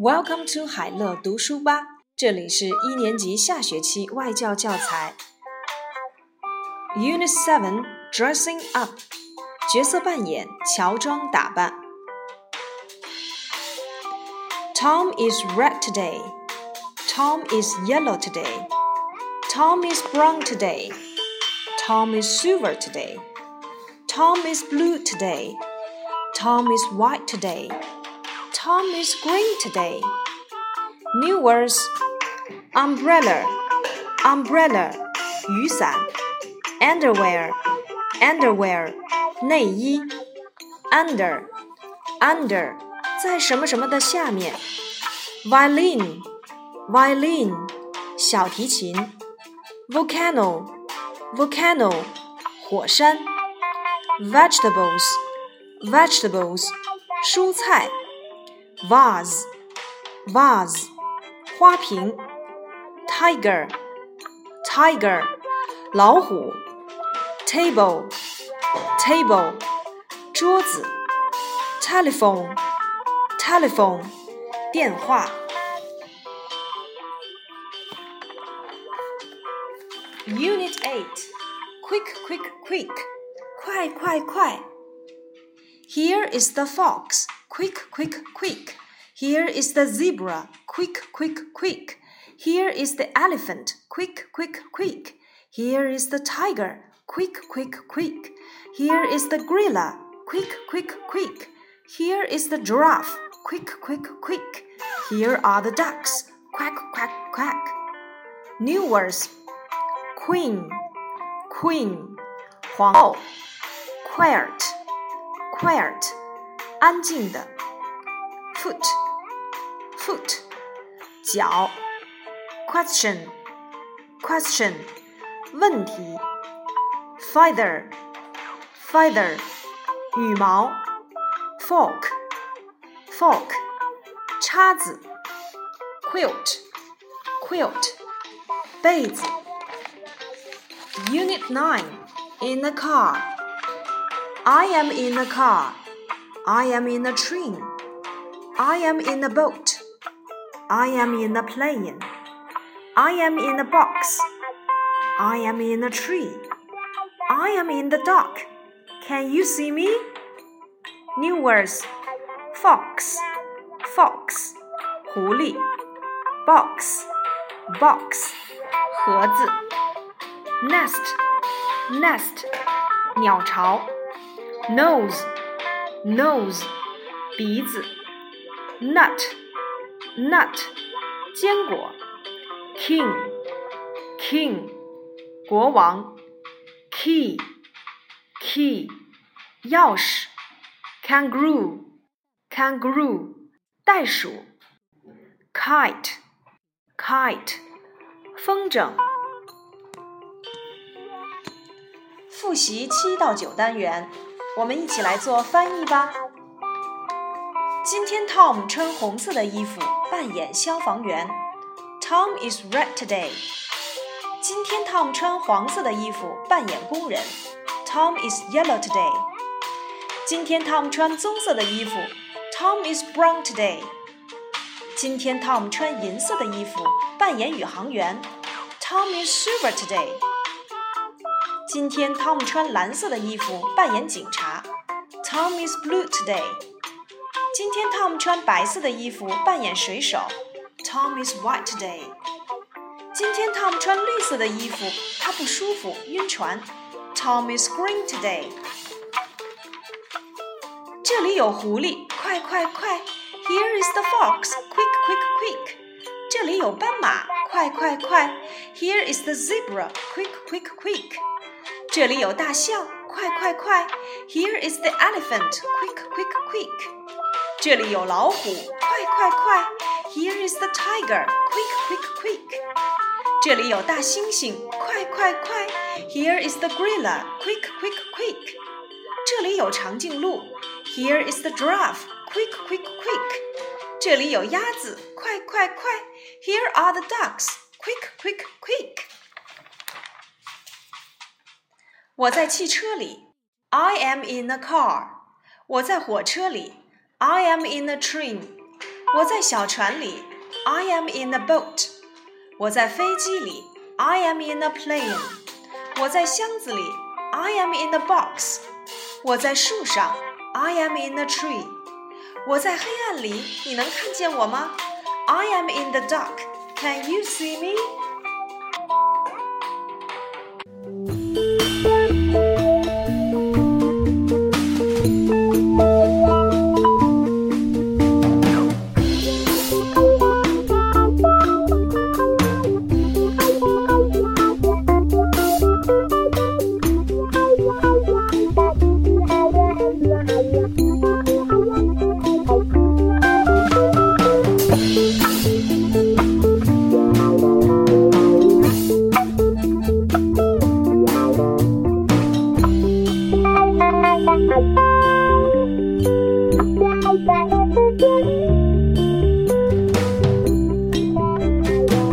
Welcome to 海乐读书吧，这里是一年级下学期外教教材。Unit Seven Dressing Up，角色扮演，乔装打扮。Tom is red today. Tom is yellow today. Tom is brown today. Tom is silver today. Tom is blue today. Tom is white today. Tom is green today. New words umbrella, umbrella, 雨伞 underwear, underwear, 内衣 under, under, 在什么什么的下面 violin, violin, 小提琴 volcano, volcano, 火山 vegetables, vegetables, 蔬菜 vase vase 花瓶，tiger tiger 老虎，table table 桌子，telephone telephone 电话。Unit 8 Quick quick quick 快快快 Here is the fox quick, quick, quick. Here is the zebra, quick, quick, quick. Here is the elephant, quick, quick, quick. Here is the tiger, quick, quick, quick. Here is the gorilla, quick, quick, quick. Here is the giraffe, quick, quick, quick. Here are the ducks, quack, quack, quack. New words queen, queen, 皇后 quiet, quiet. 安静的 ，foot foot 脚，question question 问题，feather feather 羽毛，fork fork 叉子，quilt quilt 被子，Unit Nine in the car I am in the car I am in a train. I am in a boat. I am in a plane. I am in a box. I am in a tree. I am in the dark. Can you see me? New words fox, fox, 狐狸 box, box, 盒子 nest, nest, 鸟巢 nose nose 鼻子 ，nut nut 坚果，king king 国王，key key 钥匙，kangaroo kangaroo 袋鼠，kite kite 风筝。复习七到九单元。我们一起来做翻译吧。今天 Tom 穿红色的衣服，扮演消防员。Tom is red today。今天 Tom 穿黄色的衣服，扮演工人。Tom is yellow today。今天 Tom 穿棕色的衣服。Tom is brown today。今天 Tom 穿银色的衣服，扮演宇航员。Tom is silver today。今天汤姆穿蓝色的衣服扮演警察。Tom is blue today。 今天汤姆穿白色的衣服扮演水手。Tom is white today。今天汤姆穿绿色的衣服，他不舒服，晕船。Tom is green today。这里有狐狸，快快快！Here is the fox, quick quick quick。这里有斑马，快快快！Here is the zebra, quick quick quick。这里有大象，快快快！Here is the elephant, quick, quick, quick！ 这里有老虎，快快快！Here is the tiger, quick, quick, quick！这里有大猩猩，快快快！Here is the gorilla, quick, quick, quick！这里有长颈鹿，Here is the giraffe, quick, quick, quick！这里有鸭子，快快快！Here are the ducks, quick, quick, quick！我在汽车里，I am in a car。我在火车里 ，I am in a train。 我在小船里，I am in a boat。我在飞机里，I am in a plane。我在箱子里，I am in a box。我在树上，I am in a tree。我在黑暗里，你能看见我吗？I am in the dark. Can you see me?